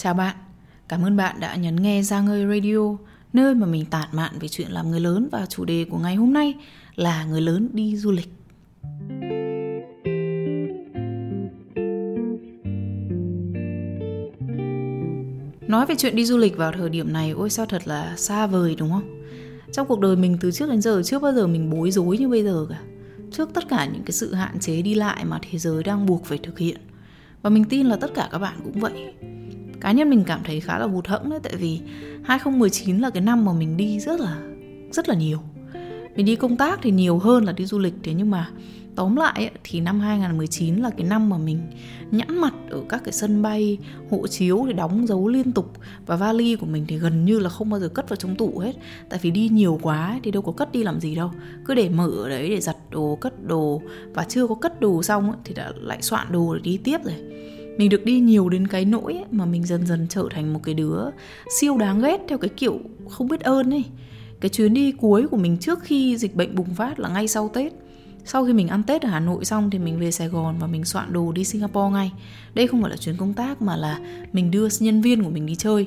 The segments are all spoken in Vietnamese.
Chào bạn, cảm ơn bạn đã nhấn nghe ra ngơi Radio, nơi mà mình tản mạn về chuyện làm người lớn và chủ đề của ngày hôm nay là người lớn đi du lịch. Nói về chuyện đi du lịch vào thời điểm này ôi sao thật là xa vời đúng không? Trong cuộc đời mình từ trước đến giờ chưa bao giờ mình bối rối như bây giờ cả. Trước tất cả những cái sự hạn chế đi lại mà thế giới đang buộc phải thực hiện. Và mình tin là tất cả các bạn cũng vậy cá nhân mình cảm thấy khá là hụt hẫng đấy, tại vì 2019 là cái năm mà mình đi rất là rất là nhiều. Mình đi công tác thì nhiều hơn là đi du lịch, thế nhưng mà tóm lại thì năm 2019 là cái năm mà mình nhãn mặt ở các cái sân bay, hộ chiếu thì đóng dấu liên tục và vali của mình thì gần như là không bao giờ cất vào trong tủ hết. Tại vì đi nhiều quá thì đâu có cất đi làm gì đâu. Cứ để mở ở đấy để giặt đồ, cất đồ và chưa có cất đồ xong thì đã lại soạn đồ để đi tiếp rồi mình được đi nhiều đến cái nỗi ấy, mà mình dần dần trở thành một cái đứa siêu đáng ghét theo cái kiểu không biết ơn ấy. Cái chuyến đi cuối của mình trước khi dịch bệnh bùng phát là ngay sau tết. Sau khi mình ăn tết ở hà nội xong thì mình về sài gòn và mình soạn đồ đi singapore ngay. Đây không phải là chuyến công tác mà là mình đưa nhân viên của mình đi chơi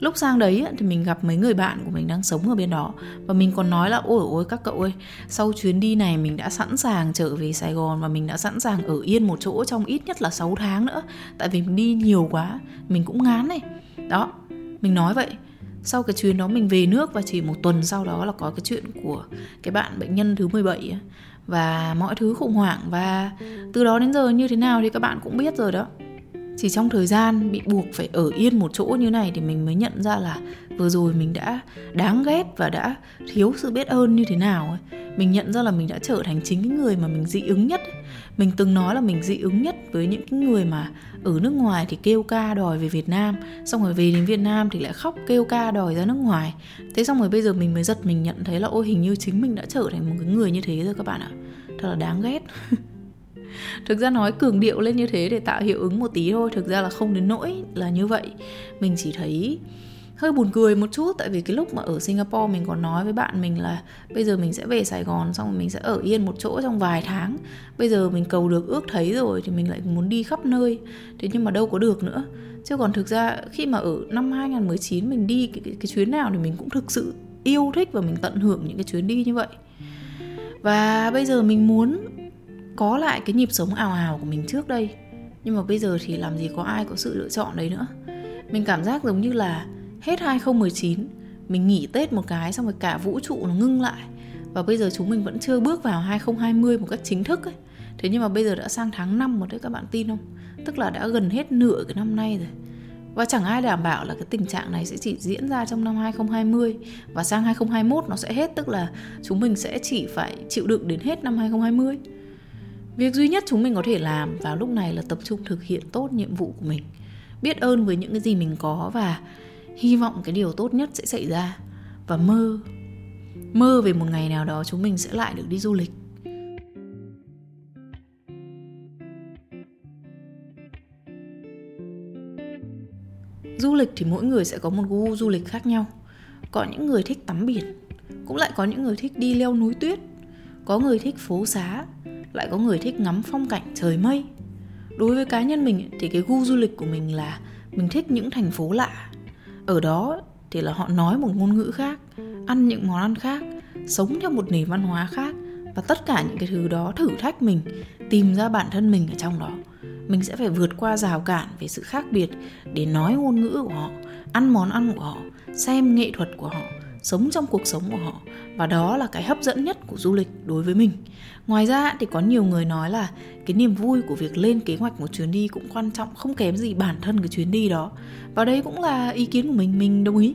lúc sang đấy thì mình gặp mấy người bạn của mình đang sống ở bên đó. Và mình còn nói là, ôi ôi, các cậu ơi, sau chuyến đi này mình đã sẵn sàng trở về Sài Gòn và mình đã sẵn sàng ở yên một chỗ trong ít nhất là 6 tháng nữa. Tại vì mình đi nhiều quá, mình cũng ngán này. Đó, mình nói vậy. Sau cái chuyến đó mình về nước và chỉ một tuần sau đó là có cái chuyện của cái bạn bệnh nhân thứ 17 và mọi thứ khủng hoảng và từ đó đến giờ như thế nào thì các bạn cũng biết rồi đó chỉ trong thời gian bị buộc phải ở yên một chỗ như này thì mình mới nhận ra là vừa rồi mình đã đáng ghét và đã thiếu sự biết ơn như thế nào ấy. mình nhận ra là mình đã trở thành chính cái người mà mình dị ứng nhất mình từng nói là mình dị ứng nhất với những cái người mà ở nước ngoài thì kêu ca đòi về Việt Nam, xong rồi về đến Việt Nam thì lại khóc kêu ca đòi ra nước ngoài. Thế xong rồi bây giờ mình mới giật mình nhận thấy là ôi hình như chính mình đã trở thành một cái người như thế rồi các bạn ạ. Thật là đáng ghét. thực ra nói cường điệu lên như thế để tạo hiệu ứng một tí thôi thực ra là không đến nỗi là như vậy. Mình chỉ thấy hơi buồn cười một chút tại vì cái lúc mà ở Singapore mình còn nói với bạn mình là bây giờ mình sẽ về Sài Gòn xong rồi mình sẽ ở yên một chỗ trong vài tháng. Bây giờ mình cầu được ước thấy rồi thì mình lại muốn đi khắp nơi. Thế nhưng mà đâu có được nữa. Chứ còn thực ra khi mà ở năm 2019 mình đi cái, cái, cái chuyến nào thì mình cũng thực sự yêu thích và mình tận hưởng những cái chuyến đi như vậy. Và bây giờ mình muốn có lại cái nhịp sống ảo ảo của mình trước đây nhưng mà bây giờ thì làm gì có ai có sự lựa chọn đấy nữa mình cảm giác giống như là hết 2019 mình nghỉ Tết một cái xong rồi cả vũ trụ nó ngưng lại và bây giờ chúng mình vẫn chưa bước vào 2020 một cách chính thức ấy. Thế nhưng mà bây giờ đã sang tháng 5 rồi đấy, các bạn tin không? Tức là đã gần hết nửa cái năm nay rồi. Và chẳng ai đảm bảo là cái tình trạng này sẽ chỉ diễn ra trong năm 2020 và sang 2021 nó sẽ hết, tức là chúng mình sẽ chỉ phải chịu đựng đến hết năm 2020. Việc duy nhất chúng mình có thể làm vào lúc này là tập trung thực hiện tốt nhiệm vụ của mình. Biết ơn với những cái gì mình có và hy vọng cái điều tốt nhất sẽ xảy ra. Và mơ mơ về một ngày nào đó chúng mình sẽ lại được đi du lịch. Du lịch thì mỗi người sẽ có một gu du lịch khác nhau. Có những người thích tắm biển, cũng lại có những người thích đi leo núi tuyết. Có người thích phố xá lại có người thích ngắm phong cảnh trời mây. Đối với cá nhân mình thì cái gu du lịch của mình là mình thích những thành phố lạ. Ở đó thì là họ nói một ngôn ngữ khác, ăn những món ăn khác, sống theo một nền văn hóa khác và tất cả những cái thứ đó thử thách mình, tìm ra bản thân mình ở trong đó. Mình sẽ phải vượt qua rào cản về sự khác biệt để nói ngôn ngữ của họ, ăn món ăn của họ, xem nghệ thuật của họ sống trong cuộc sống của họ. Và đó là cái hấp dẫn nhất của du lịch đối với mình. Ngoài ra thì có nhiều người nói là cái niềm vui của việc lên kế hoạch một chuyến đi cũng quan trọng, không kém gì bản thân cái chuyến đi đó. Và đây cũng là ý kiến của mình mình đồng ý.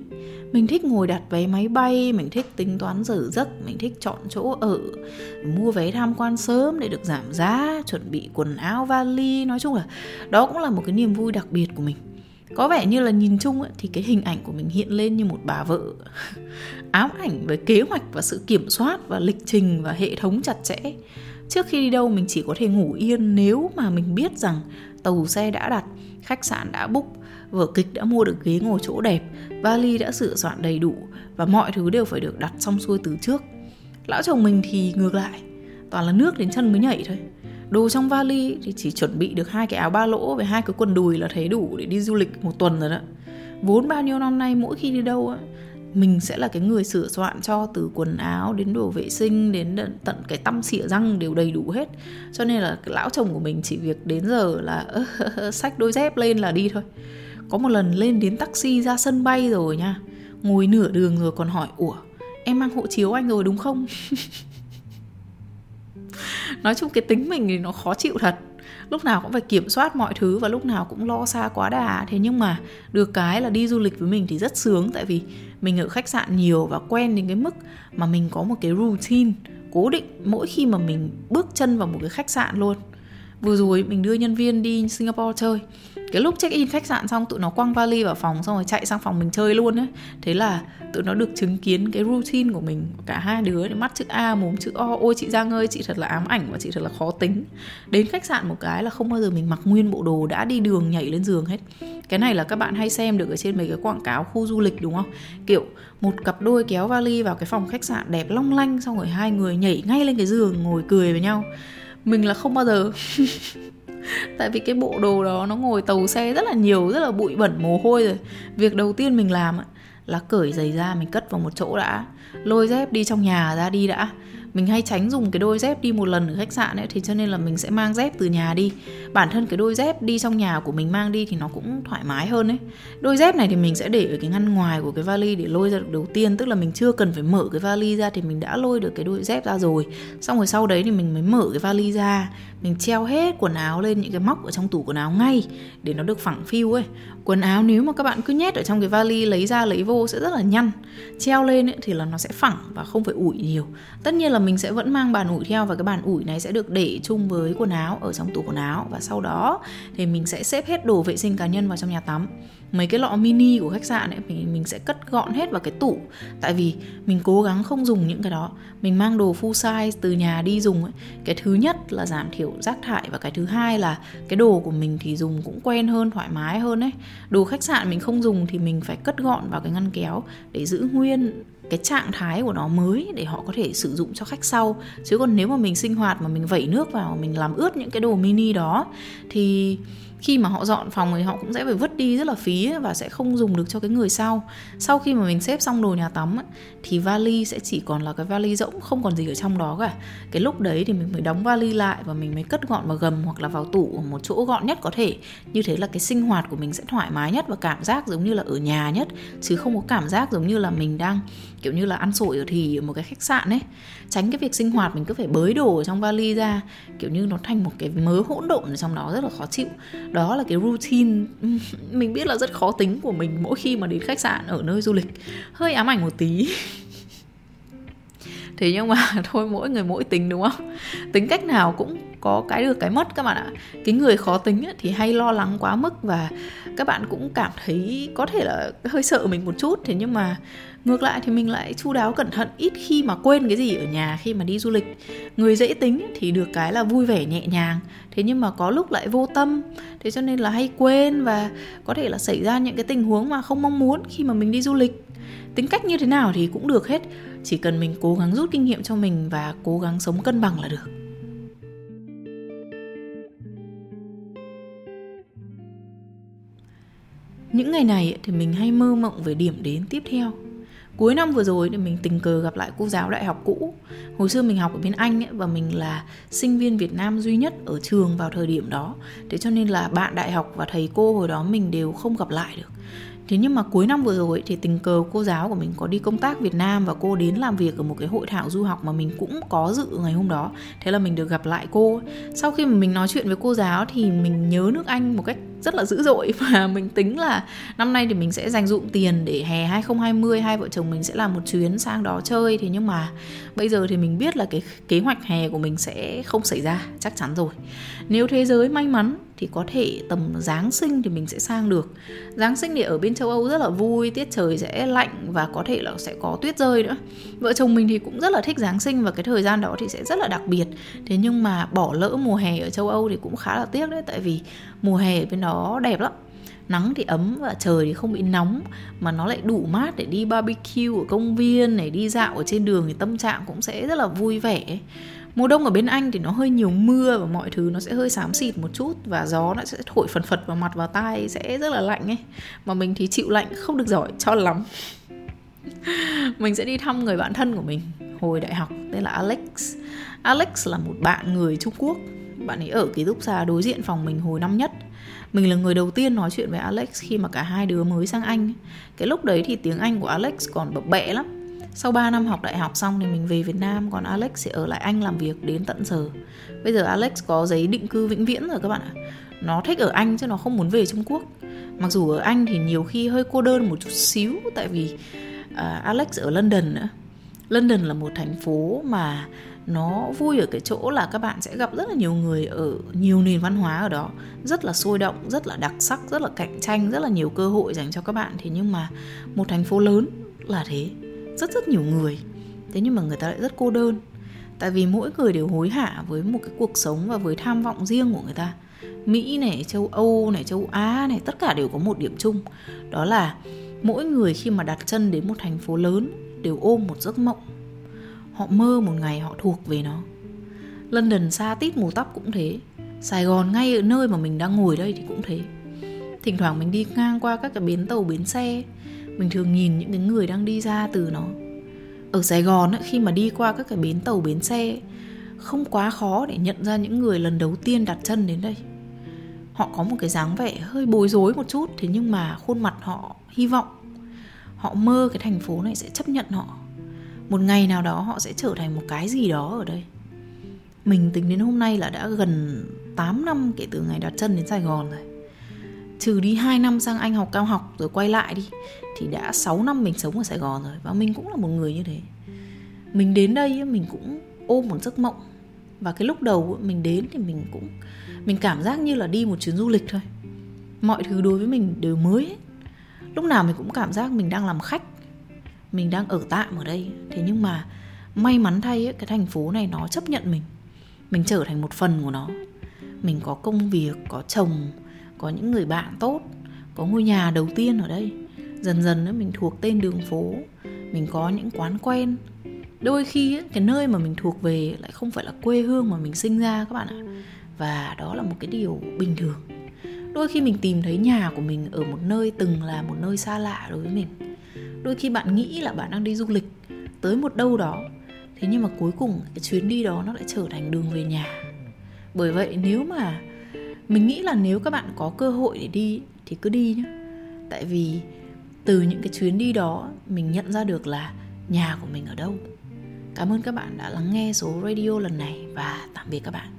Mình thích ngồi đặt vé máy bay, mình thích tính toán giờ giấc, mình thích chọn chỗ ở, mua vé tham quan sớm để được giảm giá, chuẩn bị quần áo, vali, nói chung là đó cũng là một cái niềm vui đặc biệt của mình có vẻ như là nhìn chung ấy, thì cái hình ảnh của mình hiện lên như một bà vợ. Ám ảnh với kế hoạch và sự kiểm soát và lịch trình và hệ thống chặt chẽ. Trước khi đi đâu mình chỉ có thể ngủ yên nếu mà mình biết rằng tàu xe đã đặt khách sạn đã book vở kịch đã mua được ghế ngồi chỗ đẹp vali đã sửa soạn đầy đủ và mọi thứ đều phải được đặt xong xuôi từ trước. Lão chồng mình thì ngược lại toàn là nước đến chân mới nhảy thôi đồ trong vali thì chỉ chuẩn bị được hai cái áo ba lỗ với hai cái quần đùi là thấy đủ để đi du lịch một tuần rồi đó. Vốn bao nhiêu năm nay, mỗi khi đi đâu á, mình sẽ là cái người sửa soạn cho từ quần áo đến đồ vệ sinh đến tận cái tăm xỉa răng đều đầy đủ hết. Cho nên là cái lão chồng của mình chỉ việc đến giờ là xách đôi dép lên là đi thôi. Có một lần lên đến taxi ra sân bay rồi nha, ngồi nửa đường rồi còn hỏi, ủa, em mang hộ chiếu anh rồi đúng không? nói chung cái tính mình thì nó khó chịu thật. Lúc nào cũng phải kiểm soát mọi thứ và lúc nào cũng lo xa quá đà. Thế nhưng mà được cái là đi du lịch với mình thì rất sướng, tại vì mình ở khách sạn nhiều và quen đến cái mức mà mình có một cái routine cố định mỗi khi mà mình bước chân vào một cái khách sạn luôn. Vừa rồi mình đưa nhân viên đi Singapore chơi cái lúc check in khách sạn xong tụi nó quăng vali vào phòng xong rồi chạy sang phòng mình chơi luôn ấy. Thế là tụi nó được chứng kiến cái routine của mình. Cả hai đứa mắt chữ a, mồm chữ o. Ôi, chị giang ơi, chị thật là ám ảnh và chị thật là khó tính. Đến khách sạn một cái là không bao giờ mình mặc nguyên bộ đồ, đã đi đường nhảy lên giường hết. Cái này là các bạn hay xem được ở trên mấy cái quảng cáo khu du lịch, đúng không? Kiểu một cặp đôi kéo vali vào cái phòng khách sạn đẹp long lanh, xong rồi hai người nhảy ngay lên cái giường, ngồi cười với nhau. Mình là không bao giờ. tại vì cái bộ đồ đó nó ngồi tàu xe rất là nhiều, rất là bụi bẩn mồ hôi rồi. Việc đầu tiên mình làm là cởi giày ra mình cất vào một chỗ đã, lôi dép đi trong nhà ra đi đã mình hay tránh dùng cái đôi dép đi một lần ở khách sạn ấy thì cho nên là mình sẽ mang dép từ nhà đi. Bản thân cái đôi dép đi trong nhà của mình mang đi thì nó cũng thoải mái hơn ấy. Đôi dép này thì mình sẽ để ở cái ngăn ngoài của cái vali để lôi ra được đầu tiên, tức là mình chưa cần phải mở cái vali ra thì mình đã lôi được cái đôi dép ra rồi. Xong rồi sau đấy thì mình mới mở cái vali ra. Mình treo hết quần áo lên những cái móc ở trong tủ quần áo ngay để nó được phẳng phiu ấy quần áo nếu mà các bạn cứ nhét ở trong cái vali lấy ra lấy vô sẽ rất là nhăn. Treo lên ấy, thì là nó sẽ phẳng và không phải ủi nhiều. Tất nhiên là mình sẽ vẫn mang bàn ủi theo và cái bàn ủi này sẽ được để chung với quần áo ở trong tủ quần áo và sau đó thì mình sẽ xếp hết đồ vệ sinh cá nhân vào trong nhà tắm mấy cái lọ mini của khách sạn ấy, mình mình sẽ cất gọn hết vào cái tủ. Tại vì mình cố gắng không dùng những cái đó. Mình mang đồ full size từ nhà đi dùng ấy. Cái thứ nhất là giảm thiểu rác thải và cái thứ hai là cái đồ của mình thì dùng cũng quen hơn, thoải mái hơn ấy. Đồ khách sạn mình không dùng thì mình phải cất gọn vào cái ngăn kéo để giữ nguyên cái trạng thái của nó mới để họ có thể sử dụng cho khách sau. Chứ còn nếu mà mình sinh hoạt mà mình vẩy nước vào, mình làm ướt những cái đồ mini đó, thì khi mà họ dọn phòng thì họ cũng sẽ phải vứt đi rất là phí và sẽ không dùng được cho cái người sau. Sau khi mà mình xếp xong đồ nhà tắm thì vali sẽ chỉ còn là cái vali rỗng, không còn gì ở trong đó cả. Cái lúc đấy thì mình mới đóng vali lại và mình mới cất gọn vào gầm hoặc là vào tủ ở một chỗ gọn nhất có thể. Như thế là cái sinh hoạt của mình sẽ thoải mái nhất và cảm giác giống như là ở nhà nhất, chứ không có cảm giác giống như là mình đang, kiểu như là, ăn sổi ở thì ở một cái khách sạn ấy. Tránh cái việc sinh hoạt, mình cứ phải bới đồ ở trong vali ra, kiểu như nó thành một cái mớ hỗn độn ở trong đó rất là khó chịu đó là cái routine. Mình biết là rất khó tính của mình mỗi khi mà đến khách sạn ở nơi du lịch. Hơi ám ảnh một tí. Thế nhưng mà thôi, mỗi người mỗi tính, đúng không? Tính cách nào cũng có cái được cái mất các bạn ạ. Cái người khó tính thì hay lo lắng quá mức và các bạn cũng cảm thấy có thể là hơi sợ mình một chút. Thế nhưng mà ngược lại thì mình lại chu đáo cẩn thận, ít khi mà quên cái gì ở nhà khi mà đi du lịch. Người dễ tính thì được cái là vui vẻ nhẹ nhàng, thế nhưng mà có lúc lại vô tâm. Thế cho nên là hay quên và có thể là xảy ra những cái tình huống mà không mong muốn khi mà mình đi du lịch. Tính cách như thế nào thì cũng được hết, chỉ cần mình cố gắng rút kinh nghiệm cho mình và cố gắng sống cân bằng là được. Những ngày này thì mình hay mơ mộng về điểm đến tiếp theo cuối năm vừa rồi thì mình tình cờ gặp lại cô giáo đại học cũ hồi xưa mình học ở bên anh ấy, và mình là sinh viên việt nam duy nhất ở trường vào thời điểm đó thế cho nên là bạn đại học và thầy cô hồi đó mình đều không gặp lại được Thế nhưng mà cuối năm vừa rồi thì tình cờ cô giáo của mình có đi công tác Việt Nam và cô đến làm việc ở một cái hội thảo du học mà mình cũng có dự ngày hôm đó. Thế là mình được gặp lại cô. Sau khi mà mình nói chuyện với cô giáo thì mình nhớ nước Anh một cách rất là dữ dội. Và mình tính là năm nay thì mình sẽ dành dụm tiền để hè 2020 hai vợ chồng mình sẽ làm một chuyến sang đó chơi. Thế nhưng mà bây giờ thì mình biết là cái kế hoạch hè của mình sẽ không xảy ra, chắc chắn rồi. Nếu thế giới may mắn thì có thể tầm Giáng sinh thì mình sẽ sang được. Giáng sinh thì ở bên châu Âu rất là vui, tiết trời sẽ lạnh và có thể là sẽ có tuyết rơi nữa. Vợ chồng mình thì cũng rất là thích Giáng sinh và cái thời gian đó thì sẽ rất là đặc biệt. Thế nhưng mà bỏ lỡ mùa hè ở châu Âu thì cũng khá là tiếc đấy, tại vì mùa hè ở bên đó đẹp lắm. Nắng thì ấm và trời thì không bị nóng, mà nó lại đủ mát để đi barbecue ở công viên này, đi dạo ở trên đường thì tâm trạng cũng sẽ rất là vui vẻ. Mùa đông ở bên anh thì nó hơi nhiều mưa và mọi thứ nó sẽ hơi xám xịt một chút và gió nó sẽ thổi phần phật vào mặt vào tai sẽ rất là lạnh ấy. Mà mình thì chịu lạnh, không được giỏi, cho lắm. Mình sẽ đi thăm người bạn thân của mình hồi đại học, tên là Alex. Alex là một bạn người Trung Quốc bạn ấy ở ký túc xá đối diện phòng mình hồi năm nhất. Mình là người đầu tiên nói chuyện với Alex khi mà cả hai đứa mới sang Anh. Cái lúc đấy thì tiếng Anh của Alex còn bập bẹ lắm. Sau 3 năm học đại học xong thì mình về Việt Nam còn Alex sẽ ở lại Anh làm việc đến tận giờ. Bây giờ Alex có giấy định cư vĩnh viễn rồi các bạn ạ. Nó thích ở Anh chứ nó không muốn về Trung Quốc. Mặc dù ở Anh thì nhiều khi hơi cô đơn một chút xíu tại vì uh, Alex ở London nữa. London là một thành phố mà nó vui ở cái chỗ là các bạn sẽ gặp rất là nhiều người ở nhiều nền văn hóa ở đó. Rất là sôi động, rất là đặc sắc, rất là cạnh tranh, rất là nhiều cơ hội dành cho các bạn. Thế nhưng mà một thành phố lớn là thế. Rất rất nhiều người. Thế nhưng mà người ta lại rất cô đơn. Tại vì mỗi người đều hối hả với một cái cuộc sống và với tham vọng riêng của người ta. Mỹ này, châu âu này, châu á này, tất cả đều có một điểm chung. Đó là mỗi người khi mà đặt chân đến một thành phố lớn đều ôm một giấc mộng. Họ mơ một ngày họ thuộc về nó. London xa tít mù tóc cũng thế. Sài gòn ngay ở nơi mà mình đang ngồi đây thì cũng thế. Thỉnh thoảng mình đi ngang qua các cái bến tàu, bến xe. Mình thường nhìn những cái người đang đi ra từ nó. Ở sài gòn khi mà đi qua các cái bến tàu, bến xe, không quá khó để nhận ra những người lần đầu tiên đặt chân đến đây. Họ có một cái dáng vẻ hơi bối rối một chút, thế nhưng mà khuôn mặt họ hy vọng họ mơ cái thành phố này sẽ chấp nhận họ. Một ngày nào đó họ sẽ trở thành một cái gì đó ở đây. Mình tính đến hôm nay là đã gần 8 năm kể từ ngày đặt chân đến Sài Gòn rồi. Trừ đi 2 năm sang Anh học cao học rồi quay lại đi, thì đã 6 năm mình sống ở Sài Gòn rồi và mình cũng là một người như thế. Mình đến đây mình cũng ôm một giấc mộng. Và cái lúc đầu mình đến thì mình cũng, mình cảm giác như là đi một chuyến du lịch thôi. Mọi thứ đối với mình đều mới hết lúc nào mình cũng cảm giác mình đang làm khách mình đang ở tạm ở đây. Thế nhưng mà may mắn thay ấy, cái thành phố này nó chấp nhận mình. Mình trở thành một phần của nó. Mình có công việc có chồng có những người bạn tốt có ngôi nhà đầu tiên ở đây. Dần dần ấy, mình thuộc tên đường phố mình có những quán quen. Đôi khi ấy, cái nơi mà mình thuộc về lại không phải là quê hương mà mình sinh ra các bạn ạ. Và đó là một cái điều bình thường đôi khi mình tìm thấy nhà của mình ở một nơi từng là một nơi xa lạ đối với mình. Đôi khi bạn nghĩ là bạn đang đi du lịch, tới một đâu đó, thế nhưng mà cuối cùng cái chuyến đi đó nó lại trở thành đường về nhà. Bởi vậy nếu mà mình nghĩ là nếu các bạn có cơ hội để đi thì cứ đi nhé tại vì từ những cái chuyến đi đó mình nhận ra được là nhà của mình ở đâu. Cảm ơn các bạn đã lắng nghe số radio lần này và tạm biệt các bạn.